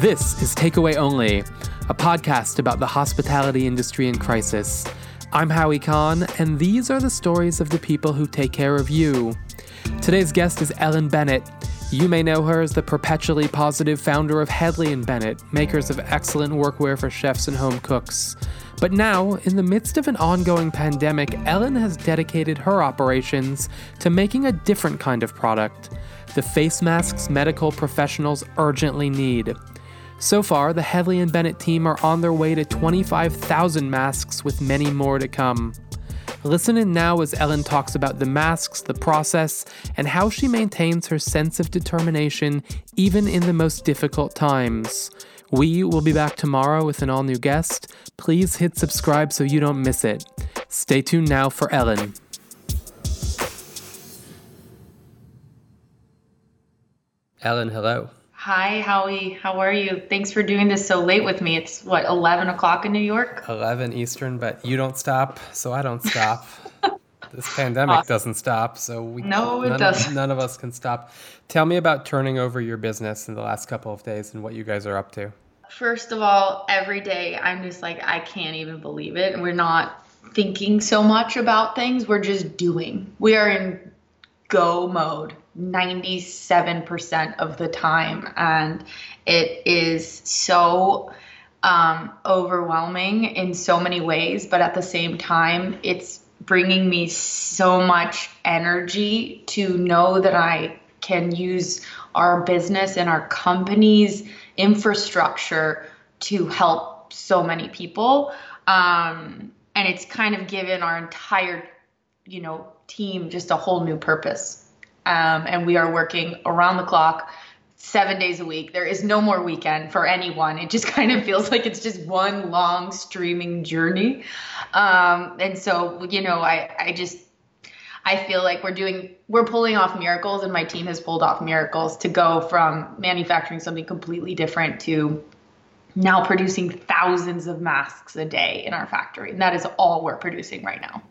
This is Takeaway Only, a podcast about the hospitality industry in crisis. I'm Howie Kahn, and these are the stories of the people who take care of you. Today's guest is Ellen Bennett. You may know her as the perpetually positive founder of Hedley and Bennett, makers of excellent workwear for chefs and home cooks. But now, in the midst of an ongoing pandemic, Ellen has dedicated her operations to making a different kind of product the face masks medical professionals urgently need. So far, the Hedley and Bennett team are on their way to 25,000 masks, with many more to come. Listen in now as Ellen talks about the masks, the process, and how she maintains her sense of determination even in the most difficult times. We will be back tomorrow with an all new guest. Please hit subscribe so you don't miss it. Stay tuned now for Ellen. Ellen, hello. Hi, Howie. How are you? Thanks for doing this so late with me. It's what, 11 o'clock in New York? 11 Eastern, but you don't stop, so I don't stop. this pandemic awesome. doesn't stop, so we no, it none, doesn't. Of, none of us can stop. Tell me about turning over your business in the last couple of days and what you guys are up to. First of all, every day I'm just like, I can't even believe it. We're not thinking so much about things, we're just doing. We are in go mode 97% of the time. And it is so um, overwhelming in so many ways. But at the same time, it's bringing me so much energy to know that I can use our business and our company's infrastructure to help so many people. Um, and it's kind of given our entire, you know, team just a whole new purpose um, and we are working around the clock seven days a week. There is no more weekend for anyone. It just kind of feels like it's just one long streaming journey. Um, and so, you know, I, I just, I feel like we're doing, we're pulling off miracles, and my team has pulled off miracles to go from manufacturing something completely different to now producing thousands of masks a day in our factory. And that is all we're producing right now.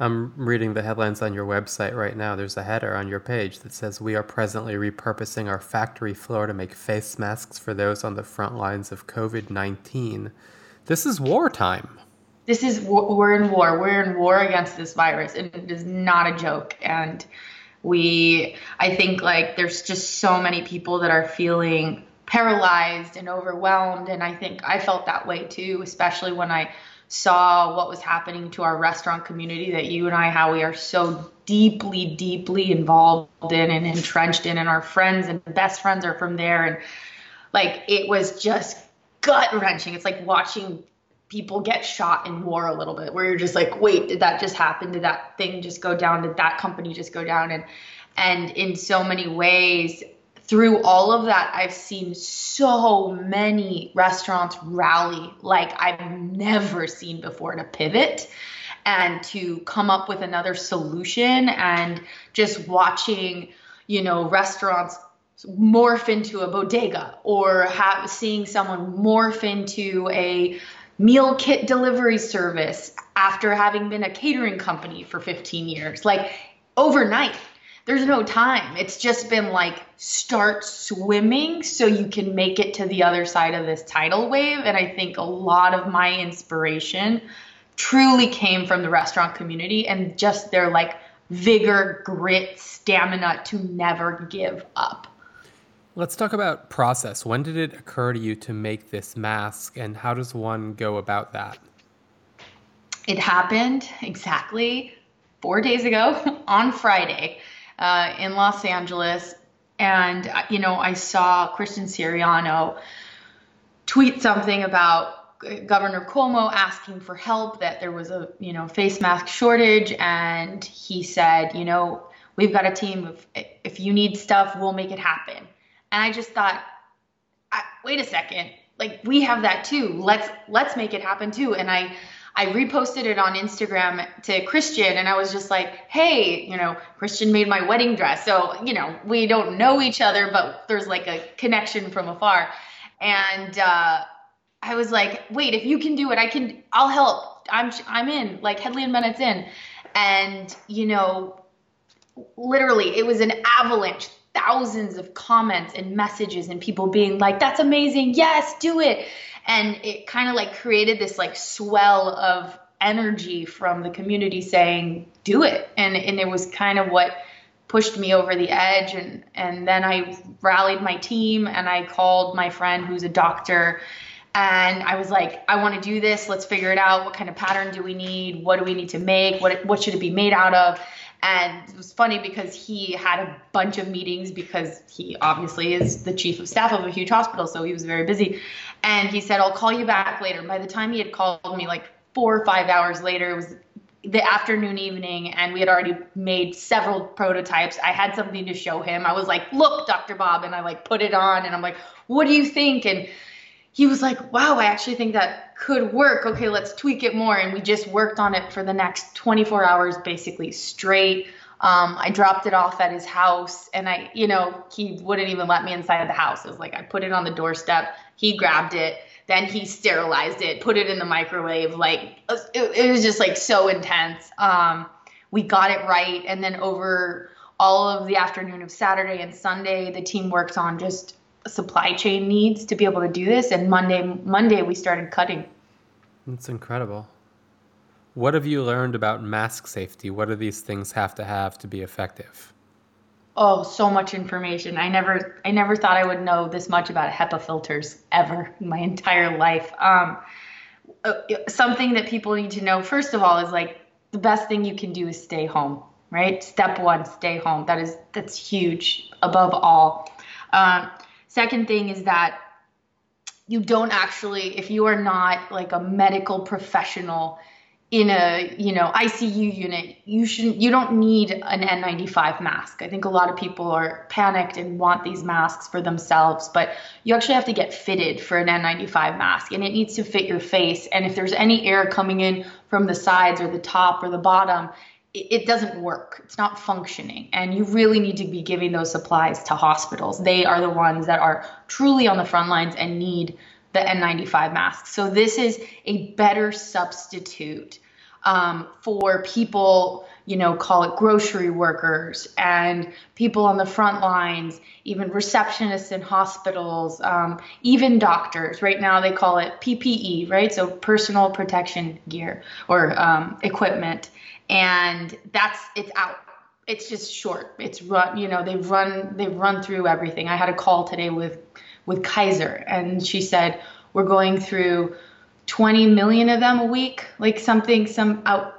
I'm reading the headlines on your website right now. There's a header on your page that says, We are presently repurposing our factory floor to make face masks for those on the front lines of COVID 19. This is wartime. This is, we're in war. We're in war against this virus, and it is not a joke. And we, I think, like, there's just so many people that are feeling paralyzed and overwhelmed. And I think I felt that way too, especially when I saw what was happening to our restaurant community that you and I, how we are so deeply, deeply involved in and entrenched in, and our friends and best friends are from there. And like it was just gut wrenching. It's like watching people get shot in war a little bit, where you're just like, wait, did that just happen? Did that thing just go down? Did that company just go down? And and in so many ways, through all of that, I've seen so many restaurants rally like I've never seen before to pivot and to come up with another solution and just watching, you know, restaurants morph into a bodega or have, seeing someone morph into a meal kit delivery service after having been a catering company for 15 years. Like overnight, there's no time. It's just been like start swimming so you can make it to the other side of this tidal wave. And I think a lot of my inspiration truly came from the restaurant community and just their like vigor, grit, stamina to never give up. Let's talk about process. When did it occur to you to make this mask and how does one go about that? It happened exactly four days ago on Friday uh, in Los Angeles. And, uh, you know, I saw Christian Siriano tweet something about Governor Cuomo asking for help, that there was a, you know, face mask shortage. And he said, you know, we've got a team of, if you need stuff, we'll make it happen. And I just thought, wait a second, like we have that too. Let's, let's make it happen too. And I, I reposted it on Instagram to Christian and I was just like, hey, you know, Christian made my wedding dress. So, you know, we don't know each other, but there's like a connection from afar. And uh, I was like, wait, if you can do it, I can, I'll help. I'm, I'm in, like Hedley and Bennett's in. And, you know, literally it was an avalanche thousands of comments and messages and people being like, that's amazing. Yes, do it. And it kind of like created this like swell of energy from the community saying, do it. And, and it was kind of what pushed me over the edge. And, and then I rallied my team and I called my friend who's a doctor and I was like, I want to do this. Let's figure it out. What kind of pattern do we need? What do we need to make? What what should it be made out of? And it was funny because he had a bunch of meetings because he obviously is the chief of staff of a huge hospital, so he was very busy. And he said, I'll call you back later. By the time he had called me like four or five hours later, it was the afternoon, evening, and we had already made several prototypes. I had something to show him. I was like, look, Dr. Bob, and I like put it on and I'm like, what do you think? And he was like, wow, I actually think that could work. Okay, let's tweak it more. And we just worked on it for the next 24 hours, basically straight. Um, I dropped it off at his house and I, you know, he wouldn't even let me inside the house. It was like I put it on the doorstep, he grabbed it, then he sterilized it, put it in the microwave. Like it, it was just like so intense. Um, we got it right. And then over all of the afternoon of Saturday and Sunday, the team worked on just supply chain needs to be able to do this. And Monday, Monday we started cutting. That's incredible. What have you learned about mask safety? What do these things have to have to be effective? Oh, so much information. I never, I never thought I would know this much about HEPA filters ever in my entire life. Um, uh, something that people need to know first of all is like the best thing you can do is stay home. Right, step one, stay home. That is that's huge above all. Um, Second thing is that you don't actually, if you are not like a medical professional in a you know ICU unit, you shouldn't you don't need an N95 mask. I think a lot of people are panicked and want these masks for themselves, but you actually have to get fitted for an N95 mask and it needs to fit your face. And if there's any air coming in from the sides or the top or the bottom, it doesn't work. It's not functioning. And you really need to be giving those supplies to hospitals. They are the ones that are truly on the front lines and need the N95 masks. So this is a better substitute um, for people, you know, call it grocery workers and people on the front lines, even receptionists in hospitals, um, even doctors. Right now they call it PPE, right? So personal protection gear or um, equipment and that's it's out. It's just short. It's run you know they've run they've run through everything. I had a call today with with kaiser and she said we're going through 20 million of them a week like something some out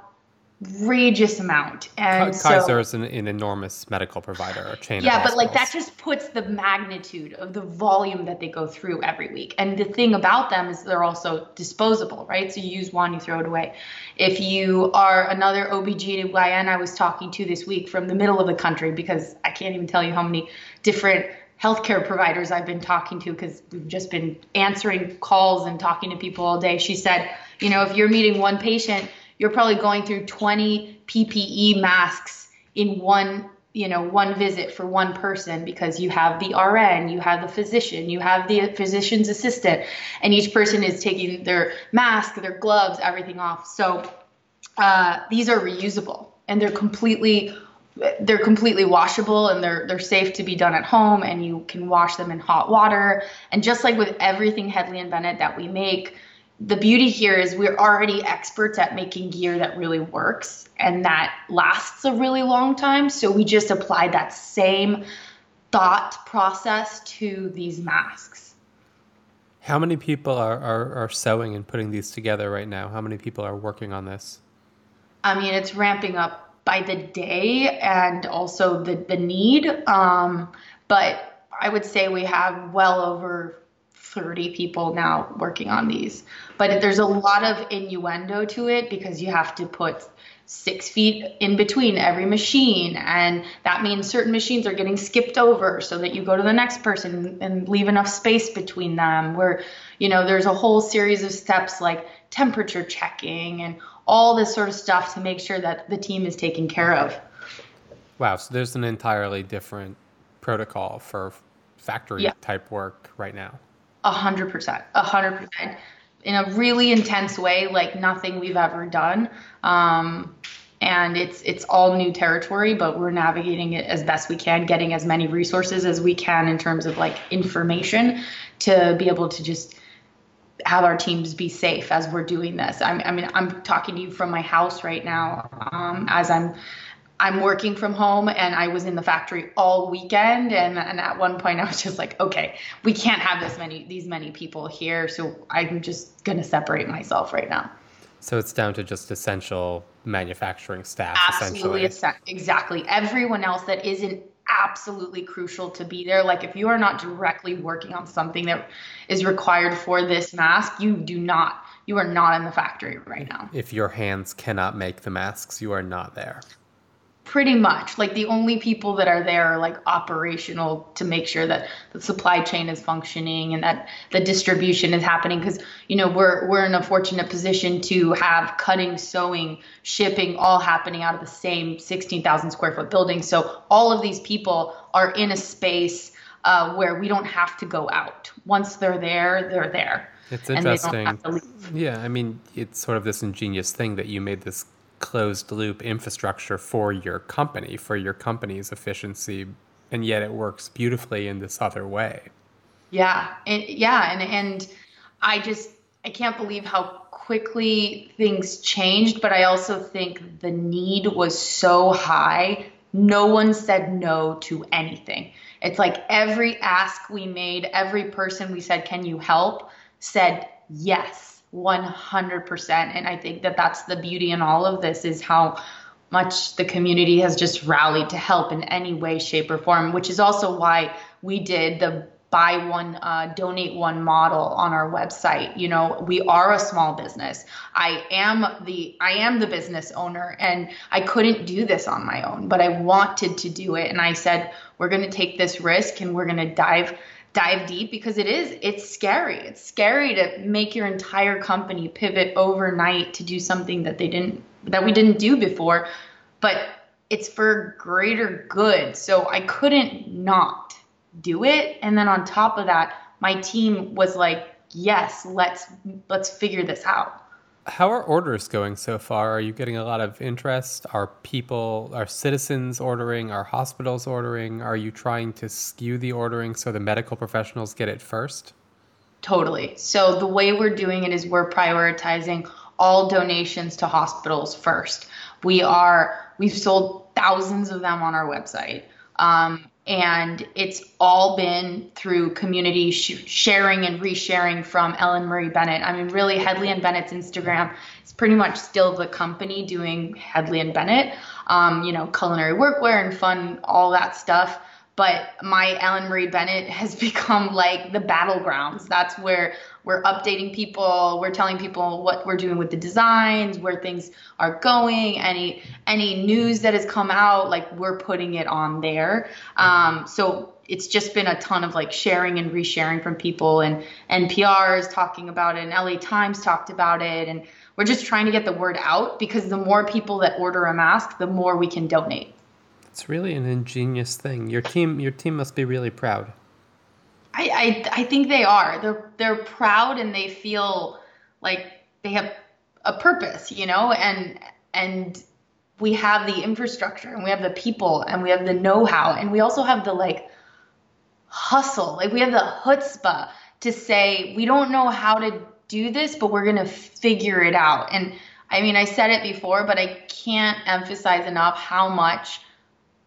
outrageous amount. And Kaiser so, is an, an, enormous medical provider, a chain. Yeah, but like that just puts the magnitude of the volume that they go through every week. And the thing about them is they're also disposable, right? So you use one, you throw it away. If you are another OBGYN I was talking to this week from the middle of the country, because I can't even tell you how many different healthcare providers I've been talking to because we've just been answering calls and talking to people all day. She said, you know, if you're meeting one patient you're probably going through 20 PPE masks in one you know one visit for one person because you have the RN, you have the physician, you have the physician's assistant, and each person is taking their mask, their gloves, everything off. So uh, these are reusable and they're completely they're completely washable and they're they're safe to be done at home and you can wash them in hot water and just like with everything Hedley and Bennett that we make the beauty here is we're already experts at making gear that really works and that lasts a really long time. So we just applied that same thought process to these masks. How many people are, are, are sewing and putting these together right now? How many people are working on this? I mean, it's ramping up by the day and also the, the need. Um, but I would say we have well over 30 people now working on these. But there's a lot of innuendo to it because you have to put six feet in between every machine. And that means certain machines are getting skipped over so that you go to the next person and leave enough space between them. Where, you know, there's a whole series of steps like temperature checking and all this sort of stuff to make sure that the team is taken care of. Wow. So there's an entirely different protocol for factory yeah. type work right now. A hundred percent, a hundred percent, in a really intense way, like nothing we've ever done. Um, and it's it's all new territory but we're navigating it as best we can getting as many resources as we can in terms of like information to be able to just have our teams be safe as we're doing this I'm, i mean i'm talking to you from my house right now um, as i'm I'm working from home and I was in the factory all weekend and, and at one point I was just like, okay, we can't have this many these many people here, so I'm just gonna separate myself right now. So it's down to just essential manufacturing staff. Absolutely, exactly. Everyone else that isn't absolutely crucial to be there. Like if you are not directly working on something that is required for this mask, you do not. You are not in the factory right now. If your hands cannot make the masks, you are not there pretty much like the only people that are there are like operational to make sure that the supply chain is functioning and that the distribution is happening. Because you know we're we're in a fortunate position to have cutting sewing shipping all happening out of the same 16,000 square foot building. So all of these people are in a space uh, where we don't have to go out. Once they're there they're there. It's interesting. yeah i mean it's sort of this ingenious thing that you made this closed loop infrastructure for your company, for your company's efficiency, and yet it works beautifully in this other way. Yeah, yeah, and and I just I can't believe how quickly things changed, but I also think the need was so high. No one said no to anything. It's like every ask we made, every person we said, "Can you help?" said yes 100% and i think that that's the beauty in all of this is how much the community has just rallied to help in any way shape or form which is also why we did the buy one uh, donate one model on our website. You know we are a small business. I am the i am the business owner and i couldn't do this on my own but i wanted to do it. And i said we're going to take this risk and we're going to dive dive deep because it is it's scary. It's scary to make your entire company pivot overnight to do something that they didn't that we didn't do before but it's for greater good. So i couldn't not do it. And then on top of that my team was like yes let's let's figure this out how are orders going so far? Are you getting a lot of interest? Are people, are citizens ordering? Are hospitals ordering? Are you trying to skew the ordering so the medical professionals get it first? Totally. So the way we're doing it is we're prioritizing all donations to hospitals first. We are, we've sold thousands of them on our website. Um, and it's all been through community sh- sharing and resharing from Ellen Marie Bennett. I mean, really, Hedley and Bennett's Instagram is pretty much still the company doing Hedley and Bennett, um, you know, culinary workwear and fun, all that stuff but my Ellen Marie Bennett has become like the battlegrounds. That's where we're updating people, we're telling people what we're doing with the designs, where things are going, any any news that has come out, like we're putting it on there. Um, so it's just been a ton of like sharing and resharing from people and NPR is talking about it and LA Times talked about it and we're just trying to get the word out because the more people that order a mask, the more we can donate. It's really an ingenious thing. Your team, your team must be really proud. I, I, I think they are. They're they're proud and they feel like they have a purpose, you know, and and we have the infrastructure and we have the people and we have the know-how and we also have the like hustle. Like we have the chutzpah to say we don't know how to do this, but we're gonna figure it out. And I mean, I said it before, but I can't emphasize enough how much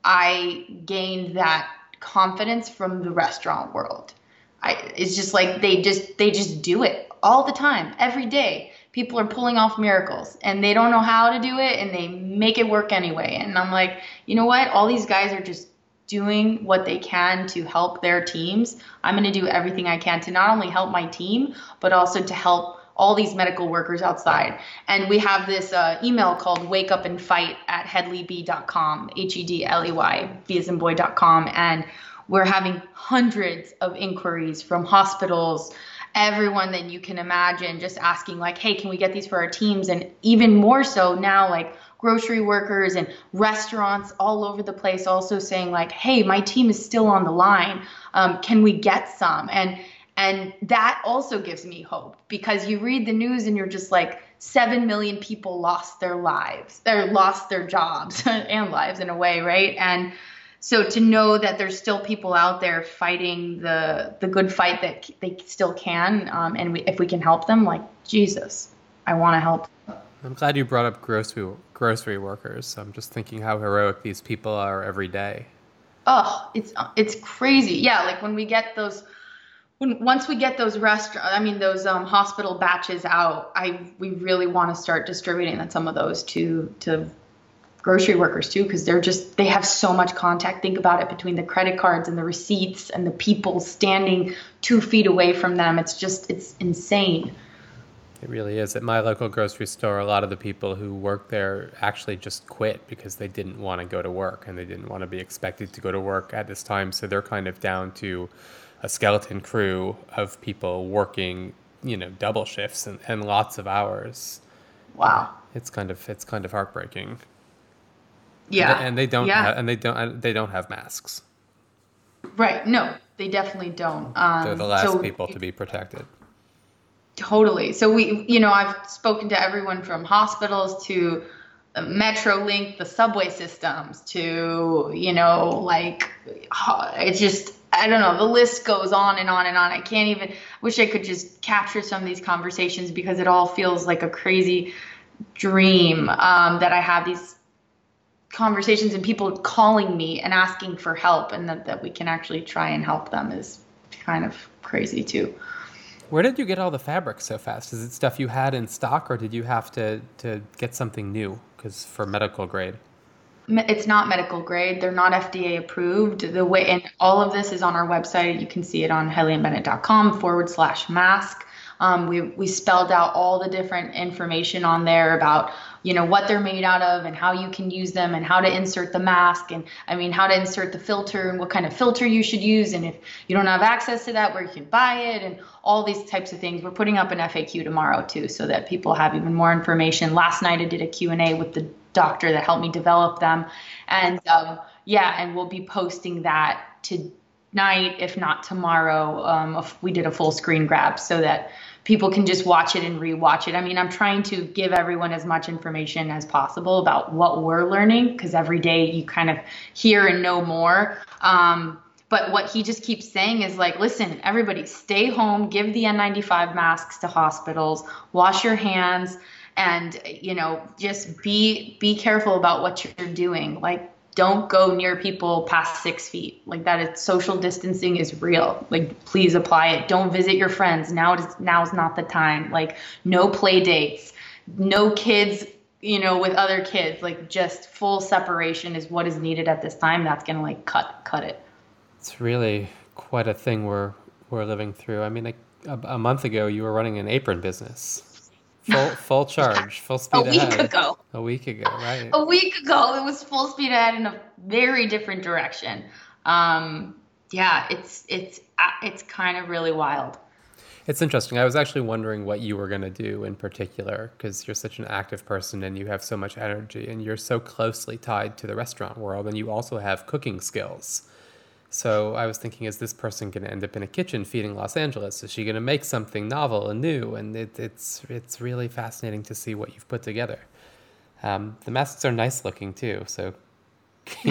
I gained that confidence from the restaurant world. I, it's just like they just they just do it all the time, every day. People are pulling off miracles and they don't know how to do it and they make it work anyway. And I'm like, you know what? All these guys are just doing what they can to help their teams. I'm going to do everything I can to not only help my team, but also to help all these medical workers outside. And we have this uh, email called wake up and fight at hedleyb.com, H E D L E Y, B as in boy.com. And we're having hundreds of inquiries from hospitals, everyone that you can imagine, just asking, like, hey, can we get these for our teams? And even more so now, like, grocery workers and restaurants all over the place also saying like hey my team is still on the line um, can we get some and and that also gives me hope because you read the news and you're just like 7 million people lost their lives or lost their jobs and lives in a way right? And so to know that there's still people out there fighting the the good fight that they still can um, and we, if we can help them like jesus i want to help. I'm glad you brought up grocery grocery workers. I'm just thinking how heroic these people are every day. Oh it's it's crazy. Yeah like when we get those when once we get those restaurant i mean those um, hospital batches out i we really want to start distributing some of those to to grocery workers too because they're just they have so much contact think about it between the credit cards and the receipts and the people standing two feet away from them it's just it's insane it really is. At my local grocery store, a lot of the people who work there actually just quit because they didn't want to go to work and they didn't want to be expected to go to work at this time. So they're kind of down to a skeleton crew of people working, you know, double shifts and, and lots of hours. Wow. It's kind of it's kind of heartbreaking. Yeah. And they don't yeah. and they don't they don't have masks. Right. No, they definitely don't. Um, They're the last so people to be protected. Totally. So we, you know, I've spoken to everyone from hospitals to Metrolink, the subway systems, to you know, like it's just I don't know. The list goes on and on and on. I can't even wish I could just capture some of these conversations because it all feels like a crazy dream um, that I have these conversations and people calling me and asking for help and that, that we can actually try and help them is kind of crazy too. Where did you get all the fabric so fast? Is it stuff you had in stock or did you have to, to get something new? Because for medical grade it's not medical grade. They're not FDA approved. The way and all of this is on our website. You can see it on hedleyandbennett.com forward slash mask. Um, we we spelled out all the different information on there about you know what they're made out of and how you can use them and how to insert the mask and I mean how to insert the filter and what kind of filter you should use and if you don't have access to that where you can buy it and all these types of things. We're putting up an FAQ tomorrow too so that people have even more information. Last night I did a Q&A with the doctor that helped me develop them. And um, yeah, and we'll be posting that tonight, if not tomorrow. Um, we did a full screen grab so that people can just watch it and rewatch it. I mean, I'm trying to give everyone as much information as possible about what we're learning because every day you kind of hear and know more. Um, but what he just keeps saying is like, listen, everybody, stay home, give the N95 masks to hospitals, wash your hands and you know just be be careful about what you're doing. Like don't go near people past six feet. Like that, is social distancing is real. Like please apply it. Don't visit your friends. Now is now's not the time. Like no play dates. No kids you know with other kids. Like just full separation is what is needed at this time. That's gonna like cut cut it. It's really quite a thing we're we're living through. I mean like a, a month ago you were running an apron business Full full charge, full speed a week ahead. ago. A week ago, right? A week ago, it was full speed ahead in a very different direction. Um, yeah, it's it's uh, it's kind of really wild. It's interesting. I was actually wondering what you were going to do in particular because you're such an active person and you have so much energy and you're so closely tied to the restaurant world and you also have cooking skills. So I was thinking, is this person going to end up in a kitchen feeding Los Angeles? Is she going to make something novel and new? And it, it's it's really fascinating to see what you've put together. Um, the masks are nice looking too. So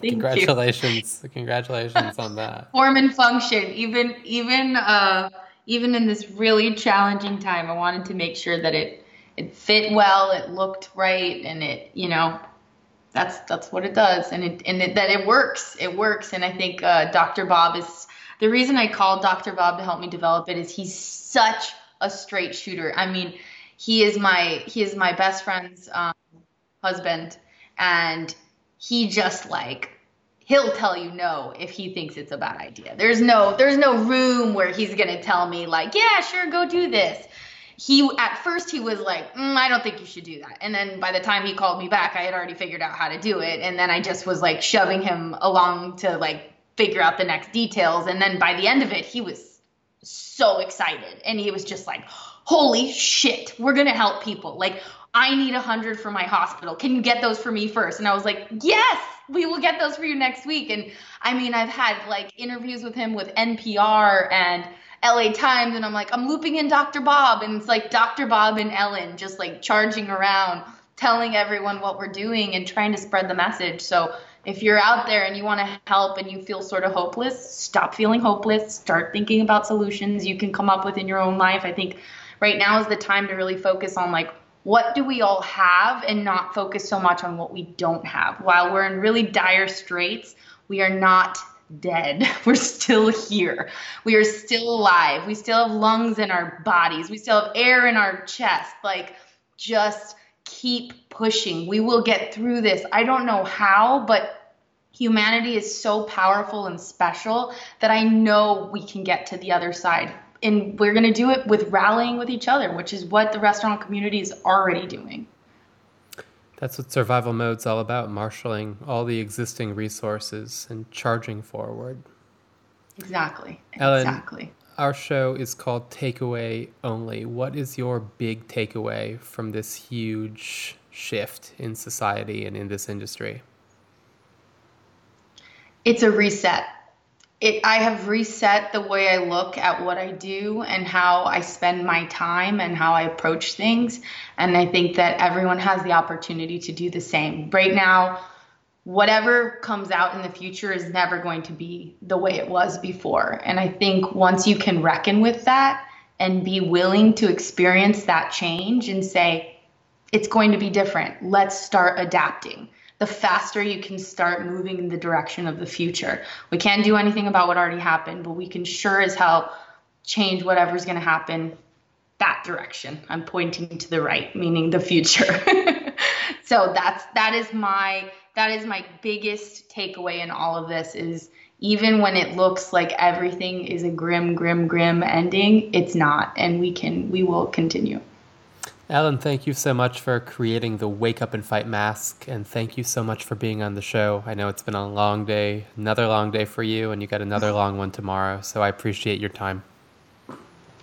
congratulations, congratulations on that. Form and function, even even uh, even in this really challenging time, I wanted to make sure that it it fit well, it looked right, and it you know that's that's what it does, and it and it, that it works. It works, and I think uh, Dr. Bob is the reason I called Dr. Bob to help me develop it is he's such a straight shooter. I mean, he is my he is my best friend's um, husband, and he just like he'll tell you no if he thinks it's a bad idea. There's no there's no room where he's gonna tell me like, yeah, sure, go do this he at first he was like mm, i don't think you should do that. And then by the time he called me back i had already figured out how to do it. And then i just was like shoving him along to like figure out the next details. And then by the end of it he was so excited. And he was just like holy shit we're gonna help people. Like i need a hundred for my hospital. Can you get those for me first? And i was like yes we will get those for you next week. And i mean i've had like interviews with him with npr and LA Times and I'm like, I'm looping in Dr. Bob. And it's like Dr. Bob and Ellen just like charging around, telling everyone what we're doing and trying to spread the message. So if you're out there and you want to help and you feel sort of hopeless, stop feeling hopeless. Start thinking about solutions you can come up with in your own life. I think right now is the time to really focus on like, what do we all have and not focus so much on what we don't have. While we're in really dire straits, we are not dead. We're still here. We are still alive. We still have lungs in our bodies. We still have air in our chest. Like, just keep pushing. We will get through this. I don't know how, but humanity is so powerful and special that I know we can get to the other side. And we're going to do it with rallying with each other, which is what the restaurant community is already doing. That's what survival mode's all about, marshaling all the existing resources and charging forward. Exactly. Ellen, exactly. Our show is called Takeaway Only. What is your big takeaway from this huge shift in society and in this industry? It's a reset it I have reset the way I look at what I do and how I spend my time and how I approach things. And I think that everyone has the opportunity to do the same. Right now, whatever comes out in the future is never going to be the way it was before. And I think once you can reckon with that and be willing to experience that change and say, it's going to be different, let's start adapting the faster you can start moving in the direction of the future. We can't do anything about what already happened, but we can sure as hell change whatever's going to happen that direction. I'm pointing to the right, meaning the future. so that's that is my that is my biggest takeaway in all of this is even when it looks like everything is a grim grim grim ending, it's not and we can we will continue. Ellen, thank you so much for creating the Wake Up and Fight mask, and thank you so much for being on the show. I know it's been a long day, another long day for you, and you got another long one tomorrow, so I appreciate your time.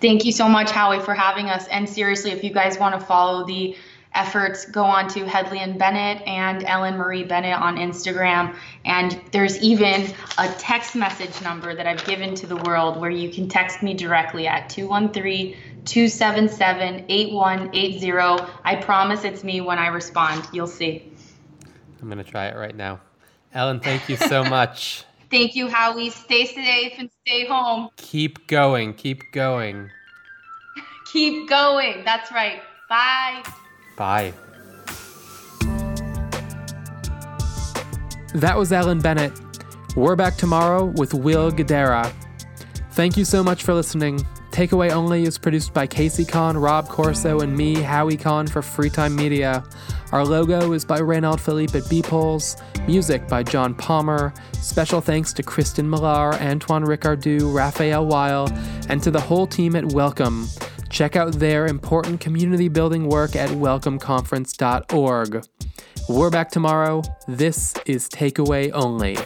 Thank you so much, Howie, for having us. And seriously, if you guys want to follow the efforts, go on to Hedley and Bennett and Ellen Marie Bennett on Instagram. And there's even a text message number that I've given to the world where you can text me directly at 213 277 8180. I promise it's me when I respond. You'll see. I'm going to try it right now. Ellen, thank you so much. thank you, Howie. Stay safe and stay home. Keep going. Keep going. keep going. That's right. Bye. Bye. That was Ellen Bennett. We're back tomorrow with Will Guidara. Thank you so much for listening. Takeaway Only is produced by Casey Kahn, Rob Corso, and me, Howie Kahn, for Freetime Media. Our logo is by Reynald Philippe at Beepholes, music by John Palmer. Special thanks to Kristen Millar, Antoine Ricardou, Raphael Weil, and to the whole team at Welcome. Check out their important community building work at welcomeconference.org. We're back tomorrow. This is Takeaway Only.